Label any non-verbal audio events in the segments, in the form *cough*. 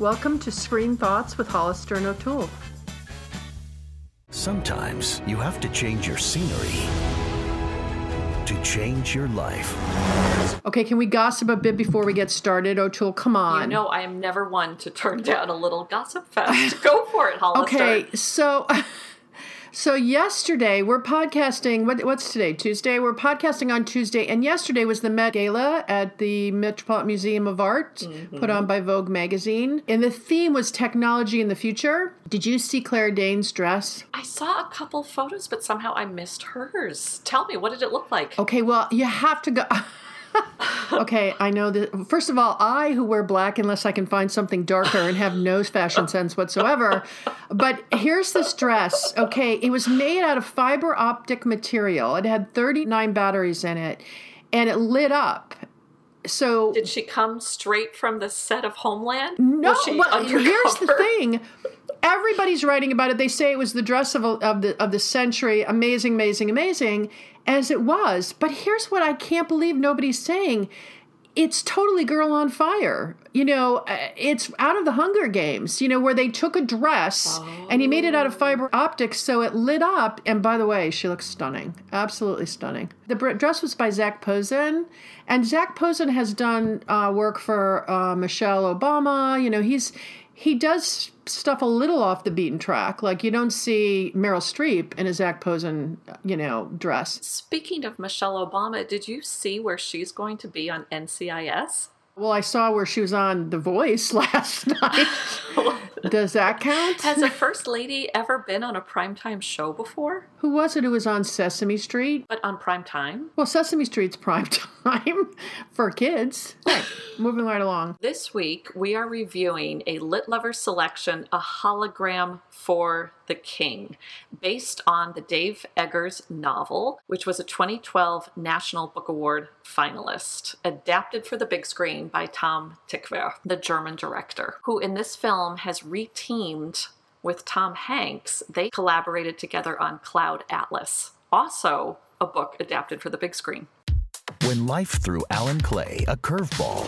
Welcome to Screen Thoughts with Hollister and O'Toole. Sometimes you have to change your scenery to change your life. Okay, can we gossip a bit before we get started? O'Toole, come on. You know, I am never one to turn *laughs* down a little gossip fest. Go for it, Hollister. Okay, so *laughs* so yesterday we're podcasting. What, what's today? Tuesday. We're podcasting on Tuesday, and yesterday was the Met Gala at the Metropolitan Museum of Art, Mm-hmm. put on by Vogue magazine, and the theme was technology in the future. Did you see Claire Danes' dress? I saw a couple photos, but somehow I missed hers. Tell me, what did it look like? Okay, well, you have to go. *laughs* okay, I know that. First of all, I who wear black unless I can find something darker and have no fashion sense whatsoever. But here's this dress. Okay, it was made out of fiber optic material. It had 39 batteries in it, and it lit up. So Did she come straight from the set of Homeland? no, well, here's the thing. Everybody's writing about it. They say it was the dress of, of the of the century. Amazing, amazing, amazing, as it was. But here's what I can't believe nobody's saying. It's totally girl on fire. You know, uh, it's out of the Hunger Games. You know, where they took a dress and he made it out of fiber optics, so it lit up. And by the way, she looks stunning, absolutely stunning. The dress was by Zac Posen, and Zac Posen has done uh, work for uh, Michelle Obama. You know, he's he does stuff a little off the beaten track. Like you don't see Meryl Streep in a Zac Posen, uh, you know, dress. Speaking of Michelle Obama, did you see where she's going to be on NCIS? Well, I saw where she was on The Voice *laughs* last night. *laughs* Does that count? Has a first lady ever been on a primetime show before? Who was it who was on Sesame Street? But on prime time? Well, Sesame Street's *laughs* prime time for kids. Right, moving right along. This week, we are reviewing a Lit Lover selection, A Hologram for the King, based on the Dave Eggers novel, which was a 2012 National Book Award finalist, adapted for the big screen by Tom Tykwer, the German director, who in this film has reteamed with Tom Hanks. They collaborated together on Cloud Atlas, also a book adapted for the big screen. When life threw Alan Clay a curveball,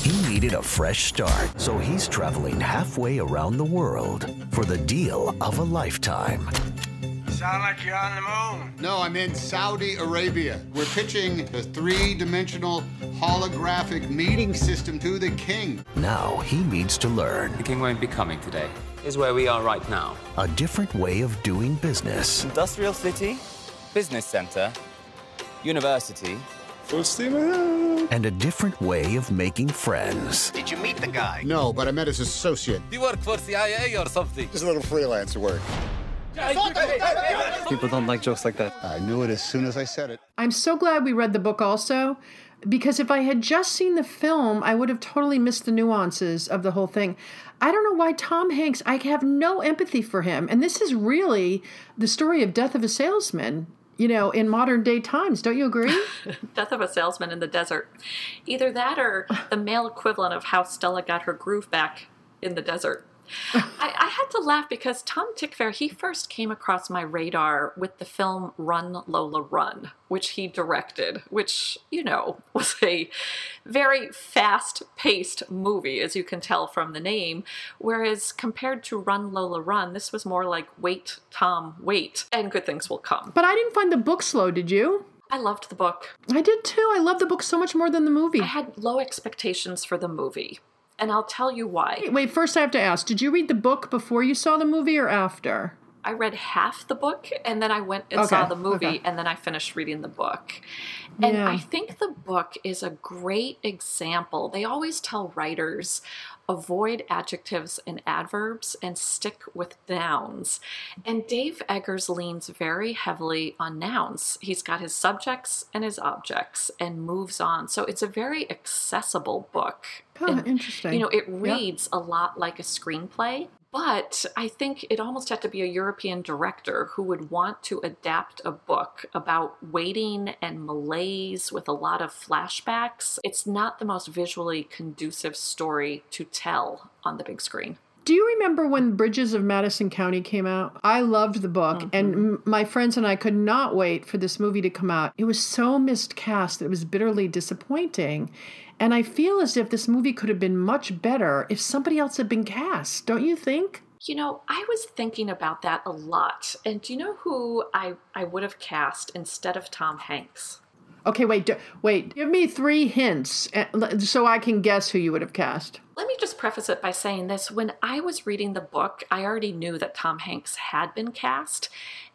he needed a fresh start. So he's traveling halfway around the world for the deal of a lifetime. Sound like you're on the moon. No, I'm in Saudi Arabia. We're pitching a three dimensional holographic meeting system to the king. Now he needs to learn The king won't be coming today. Is where we are right now. a different way of doing business. Industrial city, business center, university. full steam and a different way of making friends. Did you meet the guy? No, but I met his associate. You work for CIA or something? Just a little freelance work. People don't like jokes like that. I knew it as soon as I said it. I'm so glad we read the book also, because if I had just seen the film, I would have totally missed the nuances of the whole thing. I don't know why Tom Hanks, I have no empathy for him. And this is really the story of Death of a Salesman, you know, in modern day times. Don't you agree? *laughs* Death of a Salesman in the Desert. Either that or the male equivalent of how Stella got her groove back in the desert. I, I had to laugh because Tom Tykwer, he first came across my radar with the film Run Lola Run, which he directed, which, you know, *laughs* was a very fast paced movie, as you can tell from the name. Whereas compared to Run Lola Run, this was more like Wait, Tom, Wait, and Good Things Will Come. but I didn't find the book slow, did you? I loved the book. I did too. I love the book so much more than the movie. I had low expectations for the movie, and I'll tell you why. Wait, first I have to ask did you read the book before you saw the movie or after? I read half the book and then I went and Okay, saw the movie okay. and then I finished reading the book. And Yeah. I think the book is a great example. They always tell writers avoid adjectives and adverbs and stick with nouns. And Dave Eggers leans very heavily on nouns. He's got his subjects and his objects and moves on. So it's a very accessible book. Oh, And, interesting. You know, it reads a lot like a screenplay. But I think it almost had to be a European director who would want to adapt a book about waiting and malaise with a lot of flashbacks. It's not the most visually conducive story to tell on the big screen. Do you remember when Bridges of Madison County came out? I loved the book, mm-hmm. and m- my friends and I could not wait for this movie to come out. It was so miscast that it was bitterly disappointing. And I feel as if this movie could have been much better if somebody else had been cast, don't you think? You know, I was thinking about that a lot. And do you know who I, I would have cast instead of Tom Hanks? Okay, wait, wait. Give me three hints uh, so I can guess who you would have cast. Let me just preface it by saying this. When I was reading the book, I already knew that Tom Hanks had been cast.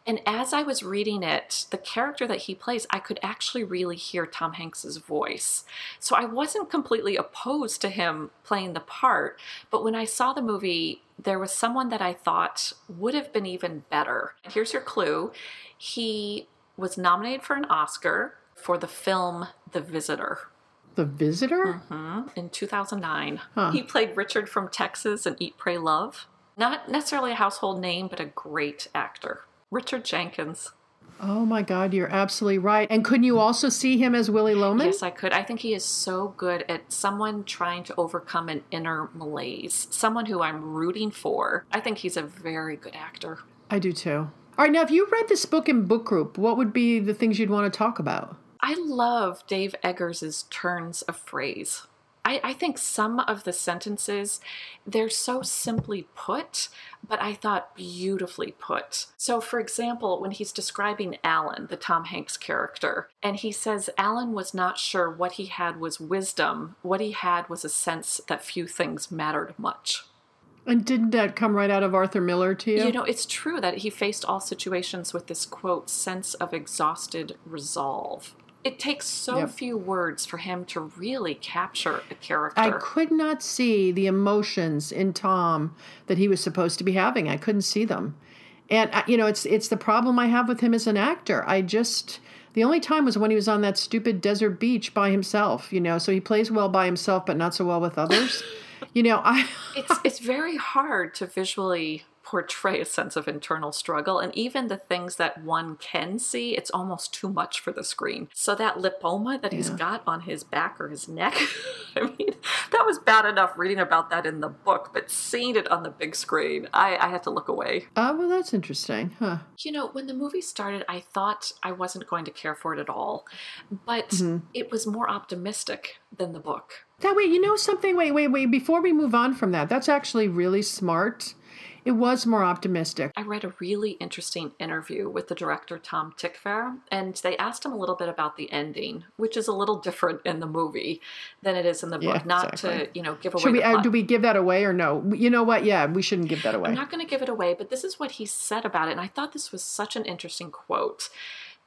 And as I was reading it, the character that he plays, I could actually really hear Tom Hanks's voice. So I wasn't completely opposed to him playing the part. But when I saw the movie, there was someone that I thought would have been even better. Here's your clue he was nominated for an Oscar for the film The Visitor. The Visitor? Mm-hmm. in 2009. He played Richard from Texas in Eat, Pray, Love. Not necessarily a household name, but a great actor. Richard Jenkins. Oh my God, you're absolutely right. And couldn't you also see him as Willy Loman? Yes, I could. I think he is so good at someone trying to overcome an inner malaise, someone who I'm rooting for. I think he's a very good actor. I do too. All right, now if you read this book in book group, what would be the things you'd want to talk about? I love Dave Eggers's turns of phrase. I, I think some of the sentences, they're so simply put, but I thought beautifully put. So, for example, when he's describing Alan, the Tom Hanks character, and he says Alan was not sure what he had was wisdom, what he had was a sense that few things mattered much. And didn't that come right out of Arthur Miller to you? You know, it's true that he faced all situations with this quote, sense of exhausted resolve. It takes so Yep. few words for him to really capture a character. I could not see the emotions in Tom that he was supposed to be having. I couldn't see them. And uh, you know, it's it's the problem I have with him as an actor. I just the only time was when he was on that stupid desert beach by himself, you know. So he plays well by himself but not so well with others. *laughs* you know, I it's it's very hard to visually portray a sense of internal struggle and even the things that one can see it's almost too much for the screen so that lipoma that he's got on his back or his neck *laughs* i mean that was bad enough reading about that in the book but seeing it on the big screen i, I had to look away uh, well that's interesting. Huh. you know when the movie started i thought i wasn't going to care for it at all but it was more optimistic than the book That way, you know something? Wait, wait, wait. Before we move on from that, that's actually really smart. It was more optimistic. I read a really interesting interview with the director Tom Tykwer, and they asked him a little bit about the ending, which is a little different in the movie than it is in the book. Yeah, Not exactly. to you know give away. Should we? the Uh, do we give that away or no? You know what? Yeah, we shouldn't give that away. I'm not going to give it away, but this is what he said about it, and I thought this was such an interesting quote.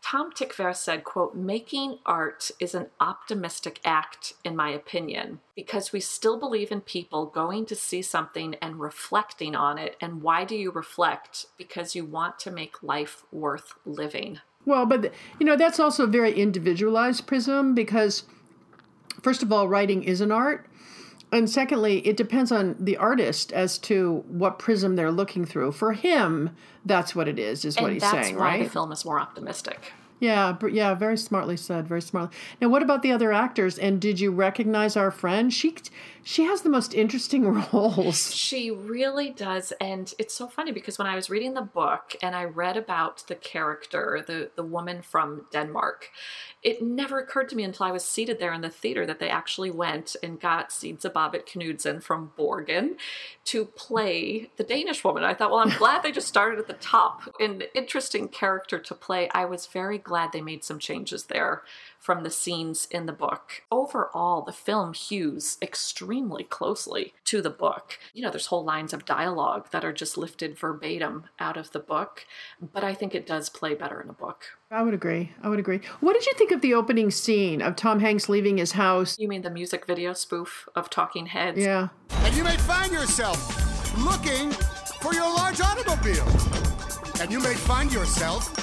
Tom Tykwer said, quote, making art is an optimistic act, in my opinion, because we still believe in people going to see something and reflecting on it. And why do you reflect? Because you want to make life worth living. Well, but you know that's also a very individualized prism because, first of all, writing is an art, and secondly, it depends on the artist as to what prism they're looking through. For him, that's what it is. Is what and he's that's saying, why right? the film is more optimistic. Yeah, yeah, very smartly said. Very smartly. Now, what about the other actors? And did you recognize our friend? She she has the most interesting *laughs* roles. She really does, and it's so funny because when I was reading the book and I read about the character, the the woman from Denmark, it never occurred to me until I was seated there in the theater that they actually went and got Sidse Babett Knudsen from Borgen to play the Danish woman. I thought, well, I'm glad they just started at the top. An interesting character to play. I was very glad they made some changes there from the scenes in the book. Overall, the film hews extremely closely to the book. You know, there's whole lines of dialogue that are just lifted verbatim out of the book, but I think it does play better in a book. I would agree. I would agree. What did you think of the opening scene of Tom Hanks leaving his house? You mean the music video spoof of Talking Heads? Yeah. And you may find yourself looking for your large automobile. And you may find yourself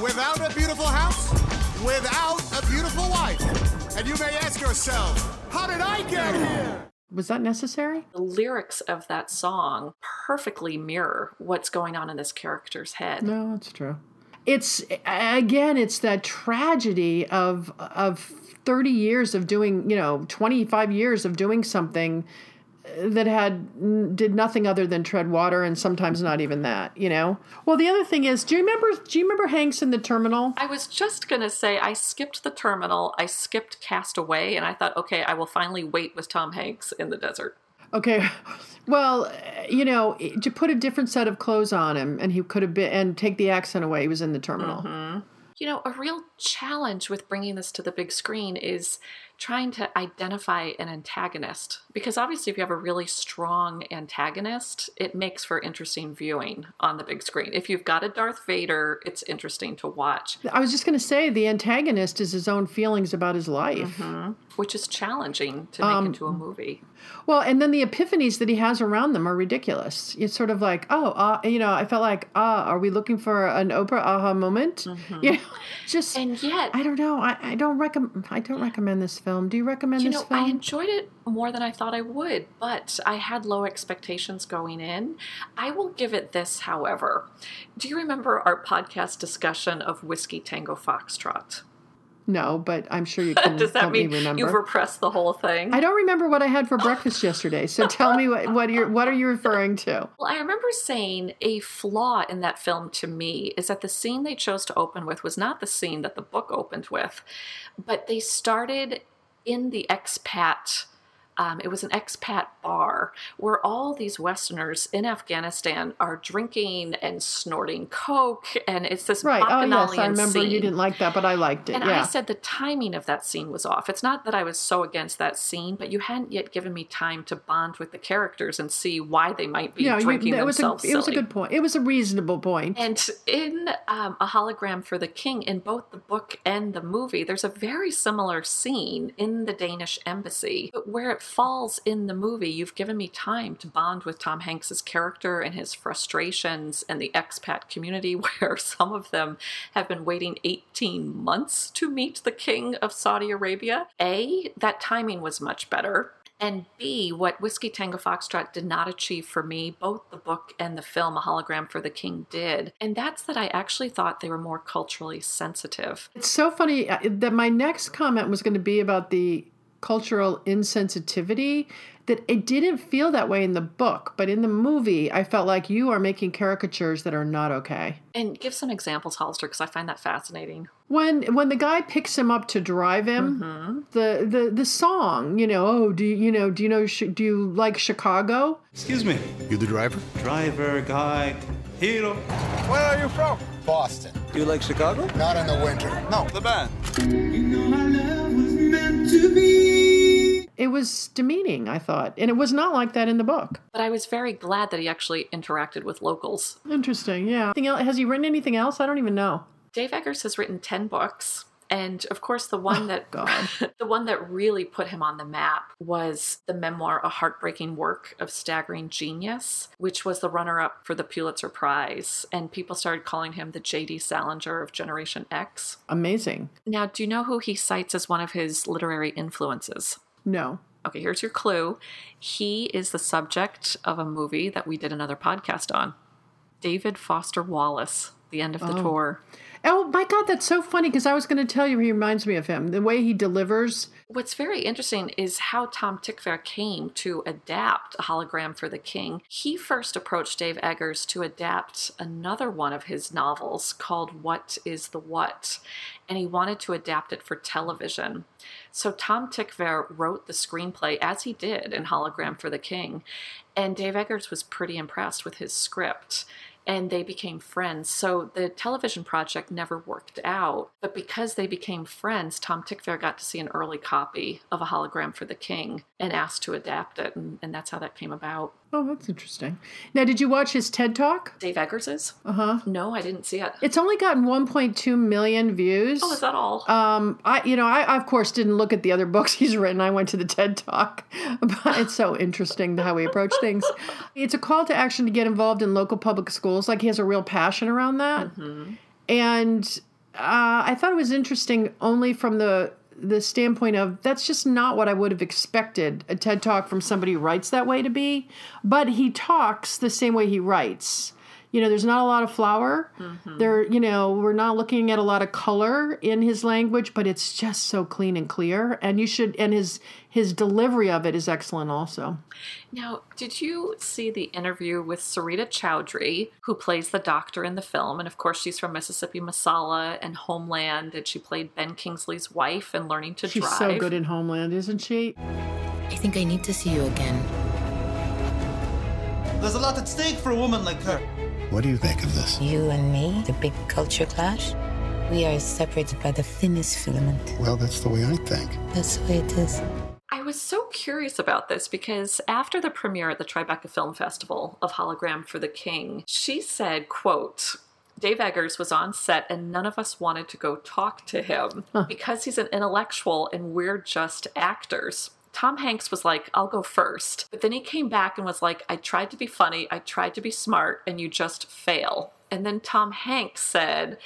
without a beautiful house, without a beautiful wife. And you may ask yourself, how did I get here? Was that necessary? The lyrics of that song perfectly mirror what's going on in this character's head. No, that's true. It's again, it's that tragedy of of 30 years of doing, you know, 25 years of doing something that had did nothing other than tread water and sometimes not even that, you know. Well, the other thing is, do you remember do you remember Hanks in the terminal? I was just going to say, I skipped the terminal, I skipped Castaway, and I thought, okay, I will finally wait with Tom Hanks in the desert. Okay. Well, you know, to put a different set of clothes on him and he could have been and take the accent away, he was in the terminal. Mm-hmm. You know, a real challenge with bringing this to the big screen is trying to identify an antagonist. Because obviously, if you have a really strong antagonist, it makes for interesting viewing on the big screen. If you've got a Darth Vader, it's interesting to watch, I was just going to say the antagonist is his own feelings about his life. which is challenging to make into a movie. Well, and then the epiphanies that he has around them are ridiculous. It's sort of like, oh, uh, you know, I felt like, ah, are we looking for an Oprah aha moment? *laughs* You know, just And yet, I don't know. I, I don't recommend. I don't recommend this film. Do you recommend you this know, film? I enjoyed it more than I thought I would, but I had low expectations going in. I will give it this, however. Do you remember our podcast discussion of Whiskey Tango Foxtrot? no, but I'm sure you *laughs* can Does that help mean me remember. you've repressed the whole thing? I don't remember what I had for *laughs* breakfast yesterday. So tell me what what you're what are you referring to? Well, I remember saying a flaw in that film to me is that the scene they chose to open with was not the scene that the book opened with, but they started in the expat. Um, it was an expat bar where all these Westerners in Afghanistan are drinking and snorting coke, and it's this Right. Oh yes, I remember you didn't like that, but I liked it. And yeah. I said the timing of that scene was off. It's not that I was so against that scene, but you hadn't yet given me time to bond with the characters and see why they might be yeah, you- drinking it was a themselves it was a good point. It was a reasonable point. And in um, A Hologram for the King, in both the book and the movie, there's a very similar scene in the Danish embassy. Where it falls in the movie, you've given me time to bond with Tom Hanks's character and his frustrations and the expat community, *laughs* where some of them have been waiting 18 months to meet the King of Saudi Arabia. A, that timing was much better. And B, what Whiskey Tango Foxtrot did not achieve for me, both the book and the film A Hologram for the King did. And that's that I actually thought they were more culturally sensitive. It's so funny uh, that my next comment was going to be about the cultural insensitivity that it didn't feel that way in the book, but in the movie I felt like you are making caricatures that are not okay. And give some examples, Hollister, because I find that fascinating. When when the guy picks him up to drive him, Mm-hmm. the, the the song, you know, oh, do you, you know, do you know Chi- do you like Chicago? Excuse me, You the driver? driver, guy, hero. Where are you from? Boston. Do you like Chicago? Not in the winter. No, the band. It was demeaning, I thought, and it was not like that in the book. But I was very glad that he actually interacted with locals. Interesting, yeah. Else- Has he written anything else? I don't even know. Dave Eggers has written 10 books. And of course, the one oh, that Oh, God. *laughs* the one that really put him on the map was the memoir "A Heartbreaking Work of Staggering Genius," which was the runner-up for the Pulitzer Prize, and people started calling him the J.D. Salinger of Generation X. Amazing. Now, do you know who he cites as one of his literary influences? No. Okay, here's your clue. He is the subject of a movie that we did another podcast on. David Foster Wallace, The End of the oh. Tour. Oh my God, that's so funny because I was going to tell you he reminds me of him. The way he delivers. What's very interesting is how Tom Tykwer came to adapt A Hologram for the King. He first approached Dave Eggers to adapt another one of his novels called What is the What? And he wanted to adapt it for television. So Tom Tykwer wrote the screenplay as he did in Hologram for the King. And Dave Eggers was pretty impressed with his script and they became friends. So the television project never worked out. But because they became friends, Tom Tykwer got to see an early copy of A Hologram for the King and asked to adapt it. And, and that's how that came about. Oh, that's interesting. Now, did you watch his TED Talk? Dave Eggers's? Uh huh. No, I didn't see it. It's only gotten 1.2 million views. Oh, is that all? Um, I, you know, I, I of course didn't look at the other books *laughs* he's written. I went to the TED Talk, *laughs* but it's so interesting how he approach things. It's a call to action to get involved in local public schools. Like he has a real passion around that, and uh, I thought it was interesting only from the the standpoint of that's just not what I would have expected a TED Talk from somebody who writes that way to be. But he talks the same way he writes. You know, there's not a lot of flower. Mm-hmm. There, you know, we're not looking at a lot of color in his language, but it's just so clean and clear. And you should, and his his delivery of it is excellent also. Now, did you see the interview with Sarita Choudhury, who plays the doctor in the film? And of course, she's from Mississippi Masala and Homeland, and she played Ben Kingsley's wife in Learning to drive. She's so good in Homeland, isn't she? I think I need to see you again. There's a lot at stake for a woman like her. What do you think of this? You and me, the big culture clash. We are separated by the thinnest filament. Well, that's the way I think. That's the way it is. I was so curious about this because after the premiere at the Tribeca Film Festival of Hologram for the King, she said, quote, Dave Eggers was on set and none of us wanted to go talk to him because he's an intellectual and we're just actors. Tom Hanks was like, I'll go first. But then he came back and was like, I tried to be funny, I tried to be smart, and you just fail. And then Tom Hanks said,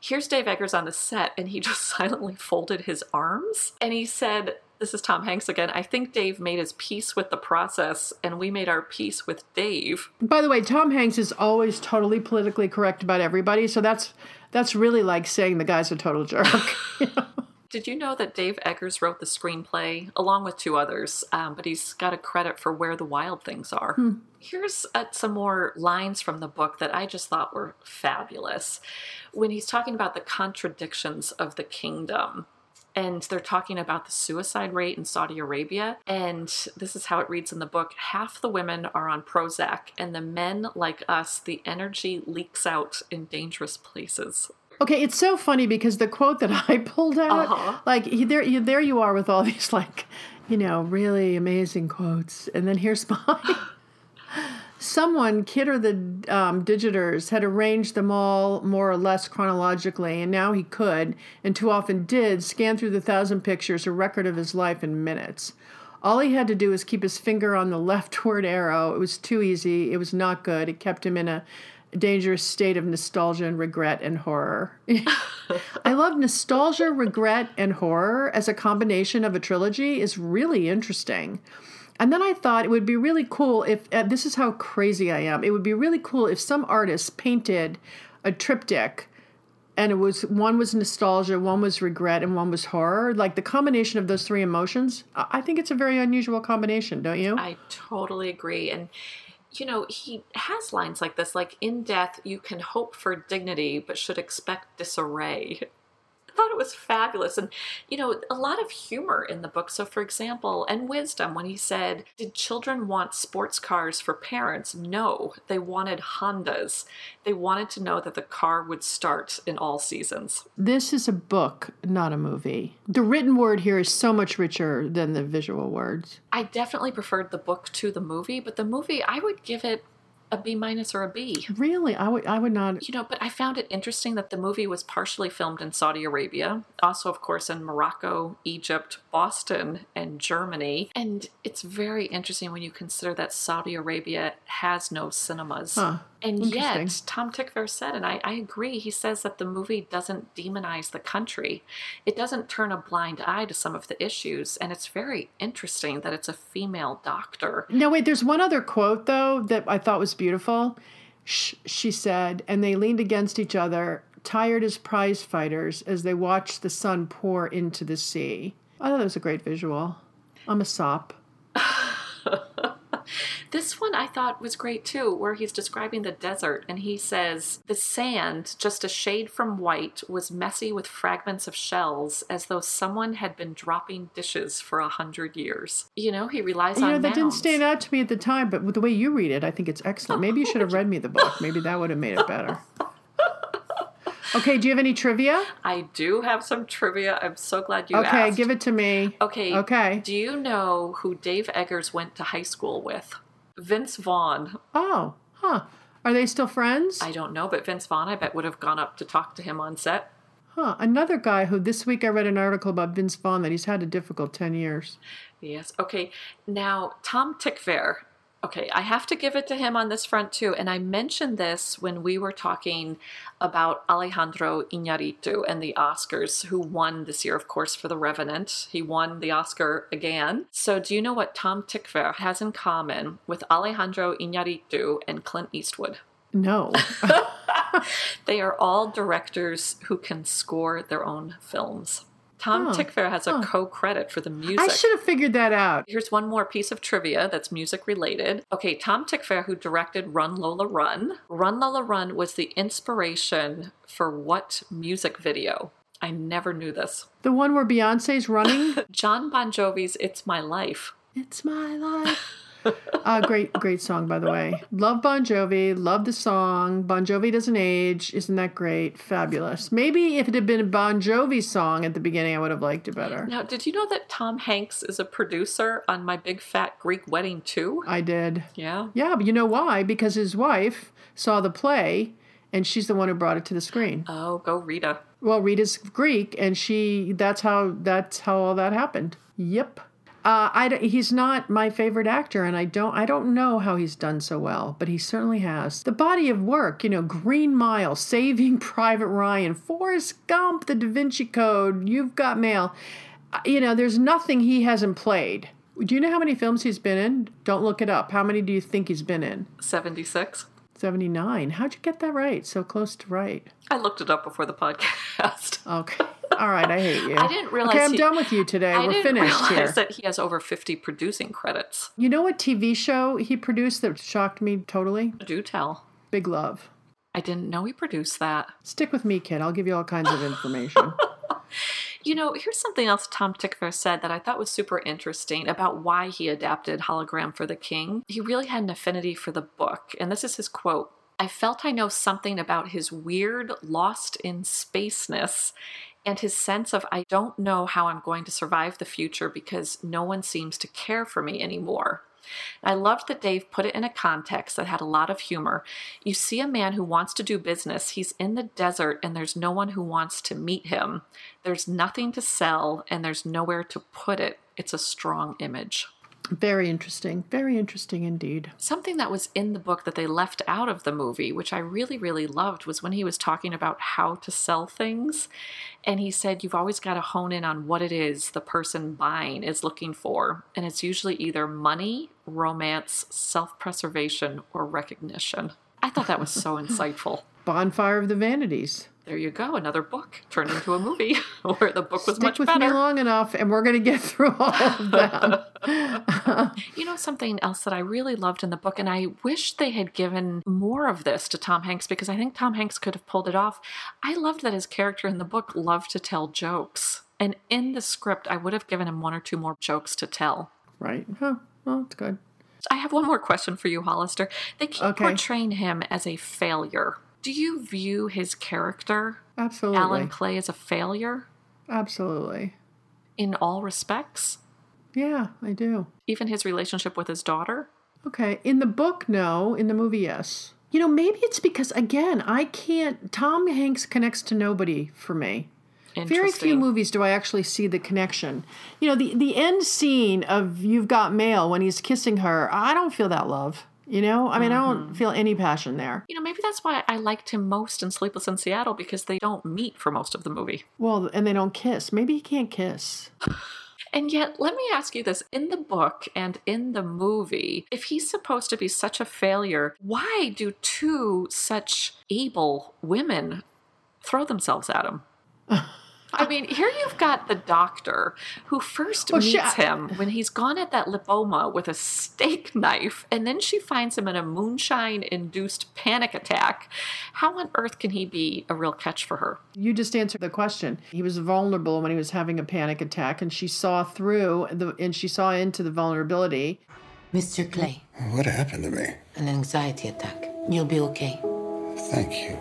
Here's Dave Eggers on the set, and he *laughs* just silently folded his arms. And he said, This is Tom Hanks again. I think Dave made his peace with the process, and we made our peace with Dave. By the way, Tom Hanks is always totally politically correct about everybody, so that's that's really like saying the guy's a total jerk. *laughs* Did you know that Dave Eggers wrote the screenplay along with two others, um, but he's got a credit for Where the Wild Things Are? Here's uh, some more lines from the book that I just thought were fabulous. When he's talking about the contradictions of the kingdom, and they're talking about the suicide rate in Saudi Arabia. And this is how it reads in the book half the women are on Prozac, and the men, like us, the energy leaks out in dangerous places. Okay, it's so funny because the quote that *laughs* I pulled out, Uh-huh. like he, there, you, there you are with all *laughs* these like, you know, really amazing quotes, and then here's *laughs* mine. Someone, Kid or the um, Digitors, had arranged them all more or less chronologically, and now he could, and too often did, scan through the thousand pictures, a record of his life in minutes. All he had to do was keep his finger on the leftward arrow. It was too easy. It was not good. It kept him in a dangerous state of nostalgia and regret and horror. *laughs* I love *laughs* nostalgia, regret, and horror as a combination of a trilogy is really interesting. And then I thought it would be really cool if uh, this is how crazy I am. It would be really cool if some artist painted a triptych and it was one was nostalgia, one was regret, and one was horror. Like the combination of those three emotions, I I think it's a very unusual combination, don't you? I totally agree. And, you know, he has lines like this like, in death, you can hope for dignity, but should expect disarray. *laughs* Thought it was fabulous. And, you know, a lot of humor in the book. So, for example, and wisdom when he said, Did children want sports cars for parents? No, they wanted Hondas. They wanted to know that the car would start in all seasons. This is a book, not a movie. The written word here is so much richer than the visual words. I definitely preferred the book to the movie, but the movie, I would give it a B minus or a B. Really, I would I would not You know, but I found it interesting that the movie was partially filmed in Saudi Arabia, also, of course, in Morocco, Egypt, Boston, and Germany. And it's very interesting when you consider that Saudi Arabia has no cinemas. Huh. And yet, Tom Tykwer said, and I, I agree, he says that the movie doesn't demonize the country. It doesn't turn a blind eye to some of the issues. And it's very interesting that it's a female doctor. No, wait, there's one other quote, though, that I thought was beautiful. Sh- she said, and they leaned against each other, tired as prize fighters, as they watched the sun pour into the sea. I thought that was a great visual. I'm a sop. *laughs* This one I thought was great too, where he's describing the desert and he says, The sand, just a shade from white, was messy with fragments of shells as though someone had been dropping dishes for a hundred years. You know, he relies You on know, that didn't stand out to me at the time, but with the way you read it, I think it's excellent. Maybe you should have read me the book. Maybe that would have made it better. *laughs* Okay, do you have any trivia? I do have some trivia. I'm so glad you okay, asked. give it to me. Okay. Okay. Do you know who Dave Eggers went to high school with? Vince Vaughn. Oh, huh. Are they still friends? I don't know, but Vince Vaughn, I bet, would have gone up to talk to him on set. Huh. Another guy who this week I read an article about Vince Vaughn that he's had a difficult 10 years. Yes. Okay. Now, Tom Tykwer. Okay, I have to give it to him on this front too. And I mentioned this when we were talking about Alejandro Iñárritu and the Oscars, who won this year, of course, for The Revenant. He won the Oscar again. So, do you know what Tom Tykwer has in common with Alejandro Iñárritu and Clint Eastwood? No. *laughs* *laughs* They are all directors who can score their own films. Tom Oh, Tykwer has a co-credit for the music. I should have figured that out. Here's one more piece of trivia that's music related. Okay, Tom Tykwer, who directed Run Lola Run, Run Lola Run was the inspiration for what music video? I never knew this. The one where Beyonce's running. *laughs* Jon Bon Jovi's It's My Life. it's my life. *laughs* uh, great, great song, by the way. Love Bon Jovi. Love the song. Bon Jovi doesn't age. Isn't that great? Fabulous. Maybe if it had been a Bon Jovi song at the beginning, I would have liked it better. Now, did you know that Tom Hanks is a producer on My Big Fat Greek Wedding too? I did. Yeah. Yeah, but you know why? Because his wife saw the play, and she's the one who brought it to the screen. Oh, go Rita. Well, Rita's Greek, and she that's how that's how all that happened. Yep. Uh, I he's not my favorite actor, and I don't I don't know how he's done so well, but he certainly has. The body of work, you know, Green Mile, Saving *laughs* Private Ryan, Forrest Gump, The Da Vinci Code, You've Got Mail. Uh, You know, there's nothing he hasn't played. Do you know how many films he's been in? Don't look it up. How many do you think he's been in? 76. 79. How'd you get that right? So close to right. I looked it up before the podcast. *laughs* Okay. All right, I hate you. I didn't realize Okay, I'm he- done with you today. I We're finished here. that he has over 50 producing credits. You know what TV show he produced that shocked me totally? Do tell. Big Love. I didn't know he produced that. Stick with me, kid. I'll give you all kinds of information. *laughs* You know, here's something else Tom Tykwer said that I thought was super interesting about why he adapted Hologram for the King. He really had an affinity for the book, and this is his quote. I felt I know something about his weird, lost in spaceness and his sense of I don't know how I'm going to survive the future because no one seems to care for me anymore. I loved that Dave put it in a context that had a lot of humor. You see a man who wants to do business, he's in the desert, and there's no one who wants to meet him. There's nothing to sell, and there's nowhere to put it. It's a strong image. Very interesting. Very interesting indeed. Something that was in the book that they left out of the movie, which I really, really loved, was when he was talking about how to sell things. And he said, You've always got to hone in on what it is the person buying is looking for. And it's usually either money, romance, self preservation, or recognition. I thought that was so *laughs* insightful. Bonfire of the Vanities. There you go, another book turned into a movie *laughs* where the book was Stick much with better. me long enough, and we're going to get through all of *laughs* them. *laughs* You know, something else that I really loved in the book, and I wish they had given more of this to Tom Hanks because I think Tom Hanks could have pulled it off. I loved that his character in the book loved to tell jokes. And in the script, I would have given him one or two more jokes to tell. right. Huh. Well, it's good. I have one more question for you, Hollister. They keep Okay. portraying him as a failure. Do you view his character, Absolutely. Alan Clay, as a failure Absolutely. in all respects? Yeah, I do. Even his relationship with his daughter? Okay. In the book, no. In the movie, yes. You know, maybe it's because, again, I can't. Tom Hanks connects to nobody for me. Very few movies do I actually see the connection. You know, the, the end scene of You've Got Mail when he's kissing her, I don't feel that love. You know, I mean, I Mm-hmm. don't feel any passion there. You know, maybe that's why I liked him most in Sleepless in Seattle because they don't meet for most of the movie. Well, and they don't kiss. Maybe he can't kiss. *sighs* And yet, let me ask you this in the book and in the movie, if he's supposed to be such a failure, why do two such able women throw themselves at him? *laughs* I mean, here you've got the doctor who first Well, she- meets him when he's gone at that lipoma with a steak *laughs* knife, and then she finds him in a moonshine induced panic attack. How on earth can he be a real catch for her? You just answered the question. He was vulnerable when he was having a panic attack, and she saw through the and she saw into the vulnerability. Mr. Clay, What happened to me? an anxiety attack. You'll be okay. Thank you.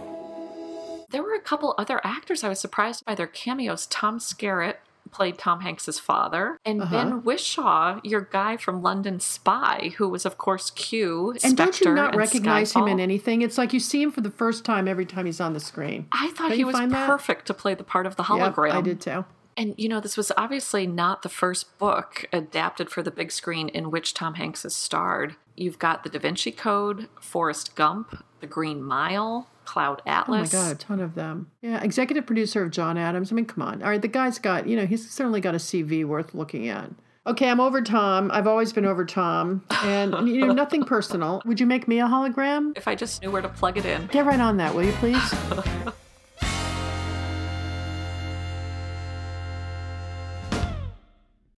There were a couple other actors I was surprised by their cameos. Tom Skerritt played Tom Hanks's father, and Uh-huh. Ben Whishaw, your guy from London Spy, who was of course Q. And don't you not recognize him in anything? It's like you see him for the first time every time he's on the screen. I thought Don't he was find that? perfect to play the part of the Yep, hologram. I did too. And you know, this was obviously not the first book adapted for the big screen in which Tom Hanks has starred. You've got The Da Vinci Code, Forrest Gump, The Green Mile, Cloud Atlas. Oh my god, a ton of them. Yeah, executive producer of John Adams. I mean, come on. All right, the guy's got, you know, he's certainly got a CV worth looking at. Okay, I'm over Tom. I've always been over Tom. And, you know, *laughs* nothing personal. Would you make me a hologram? If I just knew where to plug it in. Get right on that, will you please? *laughs*